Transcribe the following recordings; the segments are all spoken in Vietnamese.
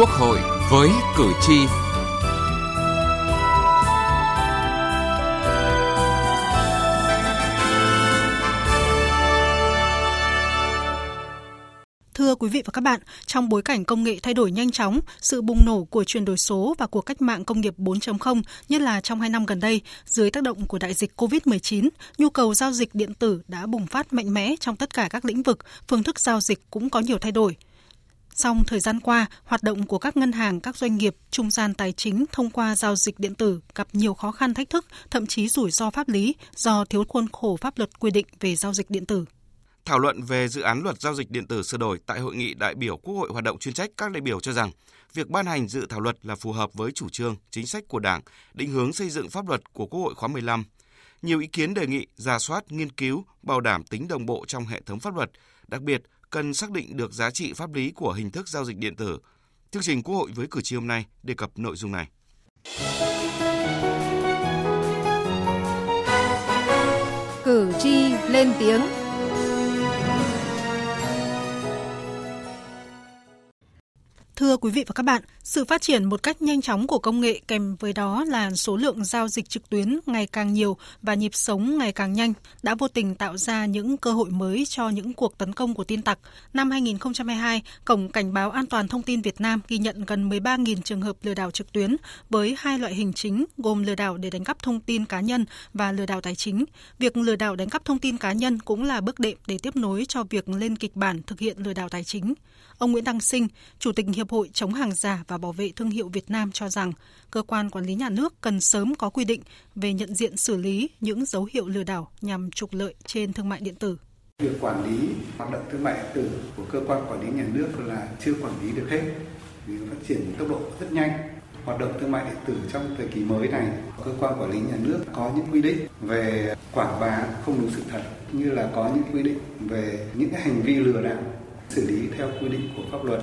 Quốc hội với cử tri. Thưa quý vị và các bạn, trong bối cảnh công nghệ thay đổi nhanh chóng, sự bùng nổ của chuyển đổi số và cuộc cách mạng công nghiệp 4.0, nhất là trong hai năm gần đây, dưới tác động của đại dịch COVID-19, nhu cầu giao dịch điện tử đã bùng phát mạnh mẽ trong tất cả các lĩnh vực, phương thức giao dịch cũng có nhiều thay đổi. Song thời gian qua, hoạt động của các ngân hàng, các doanh nghiệp, trung gian tài chính thông qua giao dịch điện tử gặp nhiều khó khăn thách thức, thậm chí rủi ro pháp lý do thiếu khuôn khổ pháp luật quy định về giao dịch điện tử. Thảo luận về dự án luật giao dịch điện tử sửa đổi tại hội nghị đại biểu Quốc hội hoạt động chuyên trách, các đại biểu cho rằng việc ban hành dự thảo luật là phù hợp với chủ trương, chính sách của Đảng, định hướng xây dựng pháp luật của Quốc hội khóa 15. Nhiều ý kiến đề nghị ra soát, nghiên cứu, bảo đảm tính đồng bộ trong hệ thống pháp luật, đặc biệt cần xác định được giá trị pháp lý của hình thức giao dịch điện tử. Chương trình Quốc hội với cử tri hôm nay đề cập nội dung này. Cử tri lên tiếng Thưa quý vị và các bạn, sự phát triển một cách nhanh chóng của công nghệ kèm với đó là số lượng giao dịch trực tuyến ngày càng nhiều và nhịp sống ngày càng nhanh đã vô tình tạo ra những cơ hội mới cho những cuộc tấn công của tin tặc. Năm 2022, Cổng Cảnh báo An toàn Thông tin Việt Nam ghi nhận gần 13.000 trường hợp lừa đảo trực tuyến với hai loại hình chính gồm lừa đảo để đánh cắp thông tin cá nhân và lừa đảo tài chính. Việc lừa đảo đánh cắp thông tin cá nhân cũng là bước đệm để tiếp nối cho việc lên kịch bản thực hiện lừa đảo tài chính. Ông Nguyễn Đăng Sinh, Chủ tịch Hiệp hội chống hàng giả và bảo vệ thương hiệu Việt Nam cho rằng cơ quan quản lý nhà nước cần sớm có quy định về nhận diện xử lý những dấu hiệu lừa đảo nhằm trục lợi trên thương mại điện tử. Việc quản lý hoạt động thương mại điện tử của cơ quan quản lý nhà nước là chưa quản lý được hết vì phát triển tốc độ rất nhanh. Hoạt động thương mại điện tử trong thời kỳ mới này, cơ quan quản lý nhà nước có những quy định về quảng bá không đúng sự thật, như là có những quy định về những hành vi lừa đảo xử lý theo quy định của pháp luật.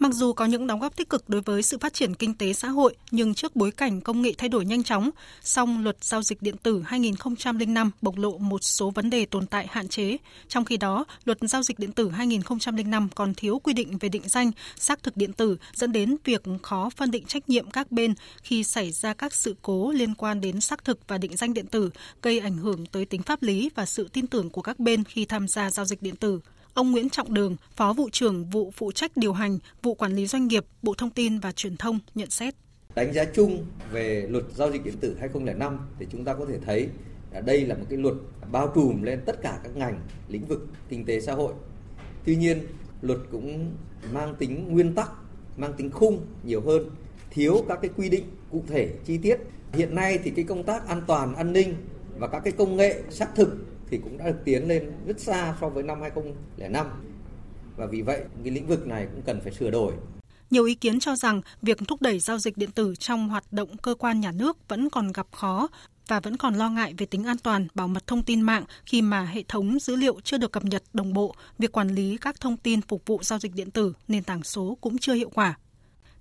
Mặc dù có những đóng góp tích cực đối với sự phát triển kinh tế xã hội, nhưng trước bối cảnh công nghệ thay đổi nhanh chóng, song luật giao dịch điện tử 2005 bộc lộ một số vấn đề tồn tại hạn chế. Trong khi đó, luật giao dịch điện tử 2005 còn thiếu quy định về định danh, xác thực điện tử dẫn đến việc khó phân định trách nhiệm các bên khi xảy ra các sự cố liên quan đến xác thực và định danh điện tử, gây ảnh hưởng tới tính pháp lý và sự tin tưởng của các bên khi tham gia giao dịch điện tử. Ông Nguyễn Trọng Đường, Phó vụ trưởng vụ phụ trách điều hành, vụ quản lý doanh nghiệp, Bộ Thông tin và Truyền thông nhận xét. Đánh giá chung về luật giao dịch điện tử 2005 thì chúng ta có thể thấy đây là một cái luật bao trùm lên tất cả các ngành, lĩnh vực kinh tế xã hội. Tuy nhiên, luật cũng mang tính nguyên tắc, mang tính khung nhiều hơn, thiếu các cái quy định cụ thể chi tiết. Hiện nay thì cái công tác an toàn, an ninh và các cái công nghệ xác thực thì cũng đã được tiến lên rất xa so với năm 2005 và vì vậy cái lĩnh vực này cũng cần phải sửa đổi. Nhiều ý kiến cho rằng việc thúc đẩy giao dịch điện tử trong hoạt động cơ quan nhà nước vẫn còn gặp khó và vẫn còn lo ngại về tính an toàn, bảo mật thông tin mạng khi mà hệ thống dữ liệu chưa được cập nhật đồng bộ, việc quản lý các thông tin phục vụ giao dịch điện tử, nền tảng số cũng chưa hiệu quả.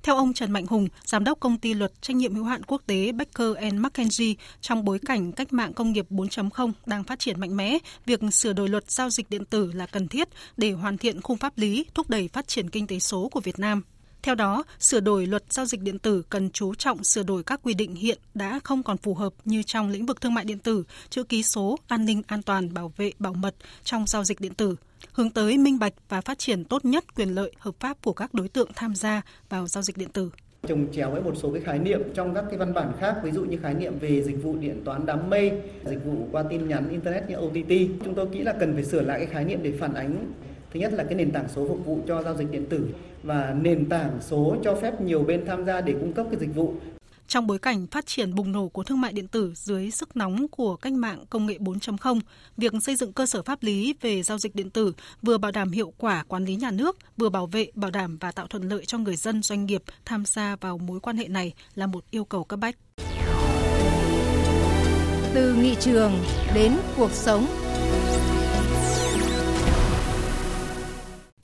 Theo ông Trần Mạnh Hùng, giám đốc công ty luật trách nhiệm hữu hạn quốc tế Baker McKenzie, trong bối cảnh cách mạng công nghiệp 4.0 đang phát triển mạnh mẽ, việc sửa đổi luật giao dịch điện tử là cần thiết để hoàn thiện khung pháp lý thúc đẩy phát triển kinh tế số của Việt Nam. Theo đó, sửa đổi luật giao dịch điện tử cần chú trọng sửa đổi các quy định hiện đã không còn phù hợp như trong lĩnh vực thương mại điện tử, chữ ký số, an ninh an toàn, bảo vệ, bảo mật trong giao dịch điện tử, hướng tới minh bạch và phát triển tốt nhất quyền lợi, hợp pháp của các đối tượng tham gia vào giao dịch điện tử. Trồng chéo với một số cái khái niệm trong các cái văn bản khác, ví dụ như khái niệm về dịch vụ điện toán đám mây, dịch vụ qua tin nhắn internet như OTT chúng tôi nghĩ là cần phải sửa lại cái khái niệm để phản ánh. Thứ nhất là cái nền tảng số phục vụ cho giao dịch điện tử và nền tảng số cho phép nhiều bên tham gia để cung cấp cái dịch vụ trong bối cảnh phát triển bùng nổ của thương mại điện tử dưới sức nóng của cách mạng công nghệ 4.0, việc xây dựng cơ sở pháp lý về giao dịch điện tử vừa bảo đảm hiệu quả quản lý nhà nước, vừa bảo vệ, bảo đảm và tạo thuận lợi cho người dân doanh nghiệp tham gia vào mối quan hệ này là một yêu cầu cấp bách. Từ nghị trường đến cuộc sống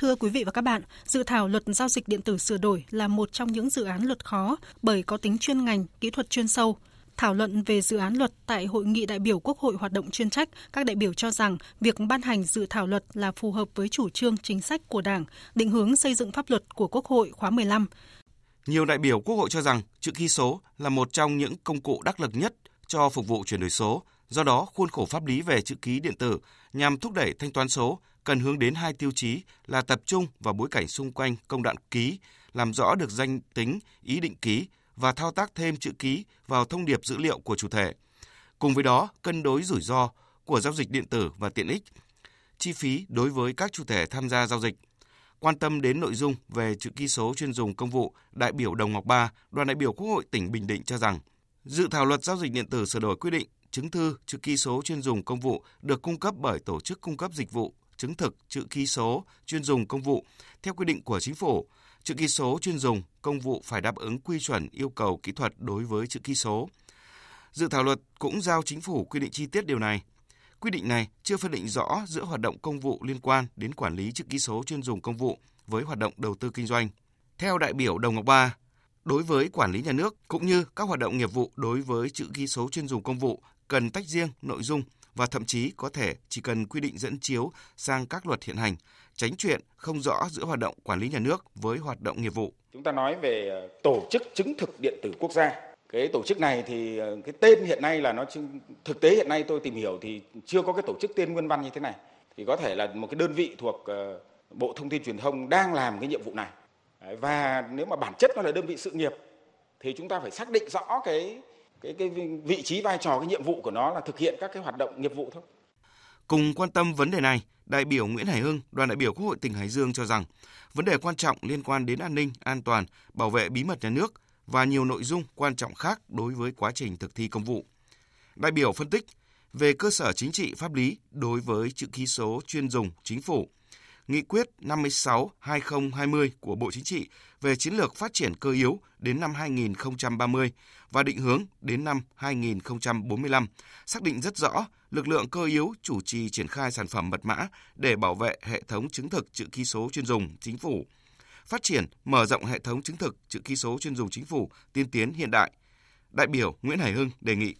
Thưa quý vị và các bạn, dự thảo luật giao dịch điện tử sửa đổi là một trong những dự án luật khó bởi có tính chuyên ngành, kỹ thuật chuyên sâu. Thảo luận về dự án luật tại hội nghị đại biểu Quốc hội hoạt động chuyên trách, các đại biểu cho rằng việc ban hành dự thảo luật là phù hợp với chủ trương chính sách của Đảng, định hướng xây dựng pháp luật của Quốc hội khóa 15. Nhiều đại biểu Quốc hội cho rằng chữ ký số là một trong những công cụ đắc lực nhất cho phục vụ chuyển đổi số. Do đó, khuôn khổ pháp lý về chữ ký điện tử nhằm thúc đẩy thanh toán số cần hướng đến hai tiêu chí là tập trung vào bối cảnh xung quanh công đoạn ký, làm rõ được danh tính, ý định ký và thao tác thêm chữ ký vào thông điệp dữ liệu của chủ thể. Cùng với đó, cân đối rủi ro của giao dịch điện tử và tiện ích, chi phí đối với các chủ thể tham gia giao dịch. Quan tâm đến nội dung về chữ ký số chuyên dùng công vụ, đại biểu Đồng Ngọc Ba, đoàn đại biểu Quốc hội tỉnh Bình Định cho rằng, dự thảo luật giao dịch điện tử sửa đổi quy định chứng thư chữ ký số chuyên dùng công vụ được cung cấp bởi tổ chức cung cấp dịch vụ chứng thực chữ ký số chuyên dùng công vụ theo quy định của chính phủ. Chữ ký số chuyên dùng công vụ phải đáp ứng quy chuẩn yêu cầu kỹ thuật đối với chữ ký số. Dự thảo luật cũng giao chính phủ quy định chi tiết điều này. Quy định này chưa phân định rõ giữa hoạt động công vụ liên quan đến quản lý chữ ký số chuyên dùng công vụ với hoạt động đầu tư kinh doanh. Theo đại biểu Đồng Ngọc Ba, đối với quản lý nhà nước cũng như các hoạt động nghiệp vụ đối với chữ ký số chuyên dùng công vụ cần tách riêng nội dung và thậm chí có thể chỉ cần quy định dẫn chiếu sang các luật hiện hành, tránh chuyện không rõ giữa hoạt động quản lý nhà nước với hoạt động nghiệp vụ. Chúng ta nói về ờ, tổ chức chứng thực điện tử quốc gia. Cái tổ chức này thì ờ, cái tên hiện nay là nó thực tế hiện nay tôi tìm hiểu thì chưa có cái tổ chức tên nguyên văn như thế này. Thì có thể là một cái đơn vị thuộc ờ, Bộ Thông tin Truyền thông đang làm cái nhiệm vụ này. Và nếu mà bản chất nó là đơn vị sự nghiệp thì chúng ta phải xác định rõ cái cái cái vị trí vai trò cái nhiệm vụ của nó là thực hiện các cái hoạt động nghiệp vụ thôi. Cùng quan tâm vấn đề này, đại biểu Nguyễn Hải Hưng, đoàn đại biểu Quốc hội tỉnh Hải Dương cho rằng vấn đề quan trọng liên quan đến an ninh, an toàn, bảo vệ bí mật nhà nước và nhiều nội dung quan trọng khác đối với quá trình thực thi công vụ. Đại biểu phân tích về cơ sở chính trị pháp lý đối với chữ ký số chuyên dùng chính phủ, Nghị quyết 56-2020 của Bộ Chính trị về chiến lược phát triển cơ yếu đến năm 2030 và định hướng đến năm 2045, xác định rất rõ lực lượng cơ yếu chủ trì triển khai sản phẩm mật mã để bảo vệ hệ thống chứng thực chữ ký số chuyên dùng chính phủ, phát triển mở rộng hệ thống chứng thực chữ ký số chuyên dùng chính phủ tiên tiến hiện đại. Đại biểu Nguyễn Hải Hưng đề nghị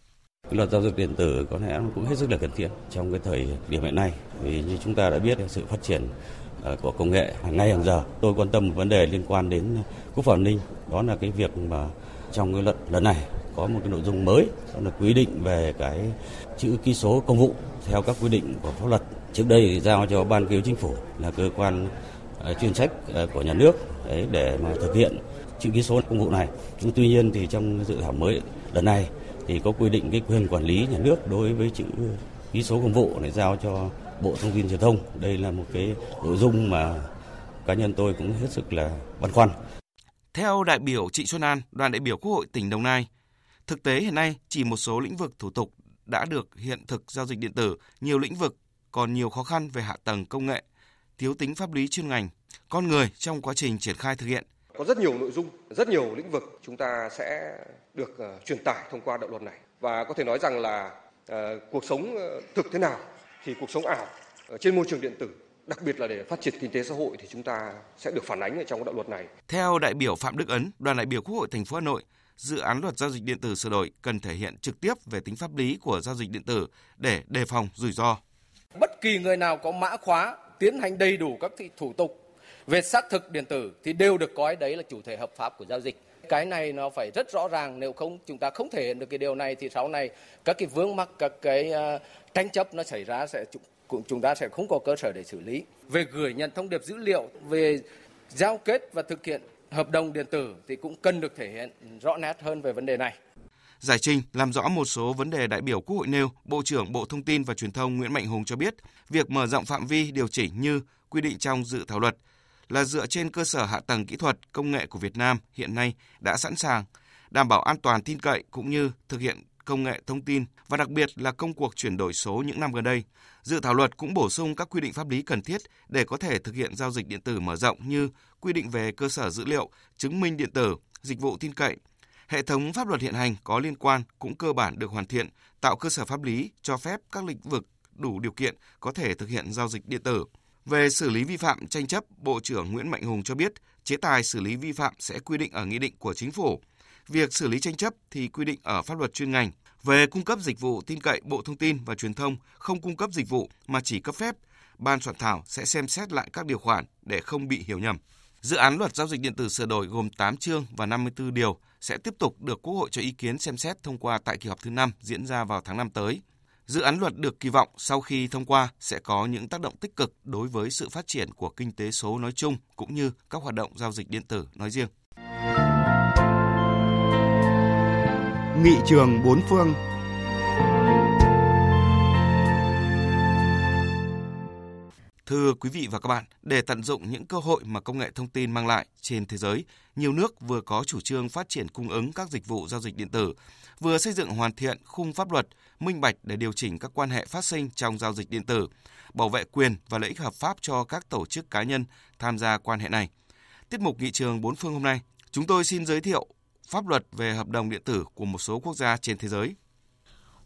Luật giao dịch điện tử có lẽ cũng hết sức là cần thiết trong cái thời điểm hiện nay vì như chúng ta đã biết sự phát triển ờ, của công nghệ hàng ngày hàng giờ. Tôi quan tâm một vấn đề liên quan đến quốc phòng an ninh, đó là cái việc mà trong cái luật lần này có một cái nội dung mới đó là quy định về cái chữ ký số công vụ theo các quy định của pháp luật. Trước đây thì giao cho ban cứu chính phủ là cơ quan ờ, chuyên trách ờ, của nhà nước đấy, để mà thực hiện chữ ký số công vụ này. Nhưng tuy nhiên thì trong dự thảo mới lần này thì có quy định cái quyền quản lý nhà nước đối với chữ ký số công vụ này giao cho Bộ Thông tin Truyền thông. Đây là một cái nội dung mà cá nhân tôi cũng hết sức là băn khoăn. Theo đại biểu Trịnh Xuân An, đoàn đại biểu Quốc hội tỉnh Đồng Nai, thực tế hiện nay chỉ một số lĩnh vực thủ tục đã được hiện thực giao dịch điện tử, nhiều lĩnh vực còn nhiều khó khăn về hạ tầng công nghệ, thiếu tính pháp lý chuyên ngành, con người trong quá trình triển khai thực hiện. Có rất nhiều nội dung, rất nhiều lĩnh vực chúng ta sẽ được uh, truyền tải thông qua đạo luật này và có thể nói rằng là uh, cuộc sống uh, thực thế nào thì cuộc sống ảo ở trên môi trường điện tử đặc biệt là để phát triển kinh tế xã hội thì chúng ta sẽ được phản ánh ở trong đạo luật này. Theo đại biểu Phạm Đức Ấn, đoàn đại biểu Quốc hội thành phố Hà Nội, dự án luật giao dịch điện tử sửa đổi cần thể hiện trực tiếp về tính pháp lý của giao dịch điện tử để đề phòng rủi ro. Bất kỳ người nào có mã khóa tiến hành đầy đủ các thủ tục về xác thực điện tử thì đều được coi đấy là chủ thể hợp pháp của giao dịch. Cái này nó phải rất rõ ràng nếu không chúng ta không thể hiện được cái điều này thì sau này các cái vướng mắc các cái uh, tranh chấp nó xảy ra sẽ cũng chúng ta sẽ không có cơ sở để xử lý. Về gửi nhận thông điệp dữ liệu, về giao kết và thực hiện hợp đồng điện tử thì cũng cần được thể hiện rõ nét hơn về vấn đề này. Giải trình làm rõ một số vấn đề đại biểu Quốc hội nêu, Bộ trưởng Bộ Thông tin và Truyền thông Nguyễn Mạnh Hùng cho biết, việc mở rộng phạm vi điều chỉnh như quy định trong dự thảo luật là dựa trên cơ sở hạ tầng kỹ thuật, công nghệ của Việt Nam hiện nay đã sẵn sàng, đảm bảo an toàn tin cậy cũng như thực hiện công nghệ thông tin và đặc biệt là công cuộc chuyển đổi số những năm gần đây. Dự thảo luật cũng bổ sung các quy định pháp lý cần thiết để có thể thực hiện giao dịch điện tử mở rộng như quy định về cơ sở dữ liệu, chứng minh điện tử, dịch vụ tin cậy. Hệ thống pháp luật hiện hành có liên quan cũng cơ bản được hoàn thiện, tạo cơ sở pháp lý cho phép các lĩnh vực đủ điều kiện có thể thực hiện giao dịch điện tử. Về xử lý vi phạm tranh chấp, Bộ trưởng Nguyễn Mạnh Hùng cho biết chế tài xử lý vi phạm sẽ quy định ở nghị định của chính phủ. Việc xử lý tranh chấp thì quy định ở pháp luật chuyên ngành. Về cung cấp dịch vụ tin cậy, Bộ Thông tin và Truyền thông không cung cấp dịch vụ mà chỉ cấp phép, ban soạn thảo sẽ xem xét lại các điều khoản để không bị hiểu nhầm. Dự án luật giao dịch điện tử sửa đổi gồm 8 chương và 54 điều sẽ tiếp tục được Quốc hội cho ý kiến xem xét thông qua tại kỳ họp thứ 5 diễn ra vào tháng 5 tới. Dự án luật được kỳ vọng sau khi thông qua sẽ có những tác động tích cực đối với sự phát triển của kinh tế số nói chung cũng như các hoạt động giao dịch điện tử nói riêng. Nghị trường bốn phương Thưa quý vị và các bạn, để tận dụng những cơ hội mà công nghệ thông tin mang lại trên thế giới, nhiều nước vừa có chủ trương phát triển cung ứng các dịch vụ giao dịch điện tử, vừa xây dựng hoàn thiện khung pháp luật minh bạch để điều chỉnh các quan hệ phát sinh trong giao dịch điện tử, bảo vệ quyền và lợi ích hợp pháp cho các tổ chức cá nhân tham gia quan hệ này. Tiết mục nghị trường bốn phương hôm nay, chúng tôi xin giới thiệu pháp luật về hợp đồng điện tử của một số quốc gia trên thế giới.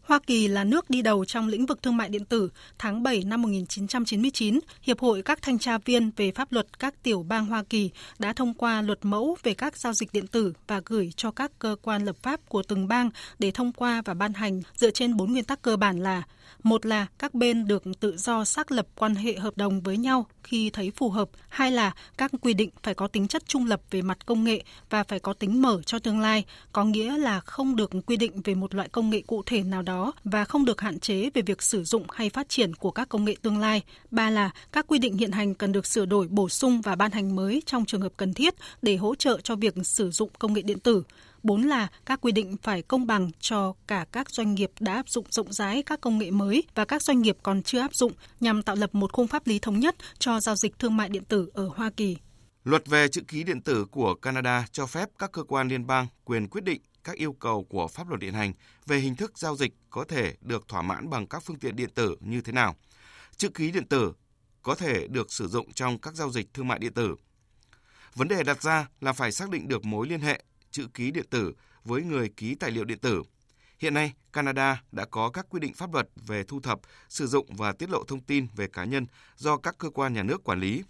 Hoa Kỳ là nước đi đầu trong lĩnh vực thương mại điện tử. Tháng 7 năm 1999, Hiệp hội các thanh tra viên về pháp luật các tiểu bang Hoa Kỳ đã thông qua luật mẫu về các giao dịch điện tử và gửi cho các cơ quan lập pháp của từng bang để thông qua và ban hành dựa trên bốn nguyên tắc cơ bản là một là các bên được tự do xác lập quan hệ hợp đồng với nhau khi thấy phù hợp, hai là các quy định phải có tính chất trung lập về mặt công nghệ và phải có tính mở cho tương lai, có nghĩa là không được quy định về một loại công nghệ cụ thể nào đó và không được hạn chế về việc sử dụng hay phát triển của các công nghệ tương lai. Ba là các quy định hiện hành cần được sửa đổi, bổ sung và ban hành mới trong trường hợp cần thiết để hỗ trợ cho việc sử dụng công nghệ điện tử. Bốn là các quy định phải công bằng cho cả các doanh nghiệp đã áp dụng rộng rãi các công nghệ mới và các doanh nghiệp còn chưa áp dụng, nhằm tạo lập một khung pháp lý thống nhất cho giao dịch thương mại điện tử ở Hoa Kỳ. Luật về chữ ký điện tử của Canada cho phép các cơ quan liên bang quyền quyết định các yêu cầu của pháp luật hiện hành về hình thức giao dịch có thể được thỏa mãn bằng các phương tiện điện tử như thế nào. Chữ ký điện tử có thể được sử dụng trong các giao dịch thương mại điện tử. Vấn đề đặt ra là phải xác định được mối liên hệ chữ ký điện tử với người ký tài liệu điện tử. Hiện nay, Canada đã có các quy định pháp luật về thu thập, sử dụng và tiết lộ thông tin về cá nhân do các cơ quan nhà nước quản lý.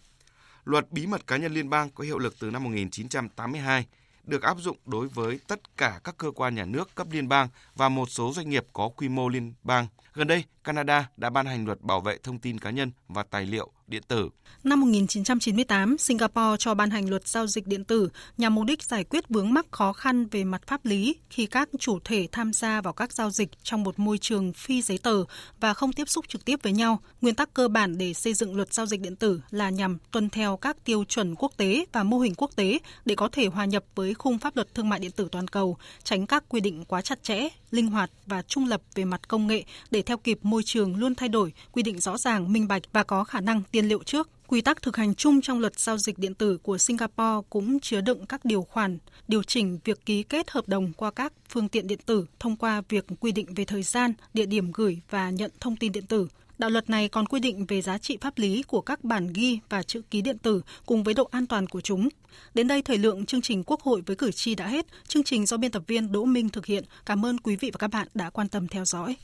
Luật bí mật cá nhân liên bang có hiệu lực từ năm 1982, được áp dụng đối với tất cả các cơ quan nhà nước cấp liên bang và một số doanh nghiệp có quy mô liên bang. Gần đây, Canada đã ban hành luật bảo vệ thông tin cá nhân và tài liệu điện tử. Năm 1998, Singapore cho ban hành luật giao dịch điện tử nhằm mục đích giải quyết vướng mắc khó khăn về mặt pháp lý khi các chủ thể tham gia vào các giao dịch trong một môi trường phi giấy tờ và không tiếp xúc trực tiếp với nhau. Nguyên tắc cơ bản để xây dựng luật giao dịch điện tử là nhằm tuân theo các tiêu chuẩn quốc tế và mô hình quốc tế để có thể hòa nhập với khung pháp luật thương mại điện tử toàn cầu, tránh các quy định quá chặt chẽ, linh hoạt và trung lập về mặt công nghệ để để theo kịp môi trường luôn thay đổi, quy định rõ ràng, minh bạch và có khả năng tiên liệu trước. Quy tắc thực hành chung trong luật giao dịch điện tử của Singapore cũng chứa đựng các điều khoản điều chỉnh việc ký kết hợp đồng qua các phương tiện điện tử thông qua việc quy định về thời gian, địa điểm gửi và nhận thông tin điện tử. Đạo luật này còn quy định về giá trị pháp lý của các bản ghi và chữ ký điện tử cùng với độ an toàn của chúng. Đến đây thời lượng chương trình Quốc hội với cử tri đã hết. Chương trình do biên tập viên Đỗ Minh thực hiện. Cảm ơn quý vị và các bạn đã quan tâm theo dõi.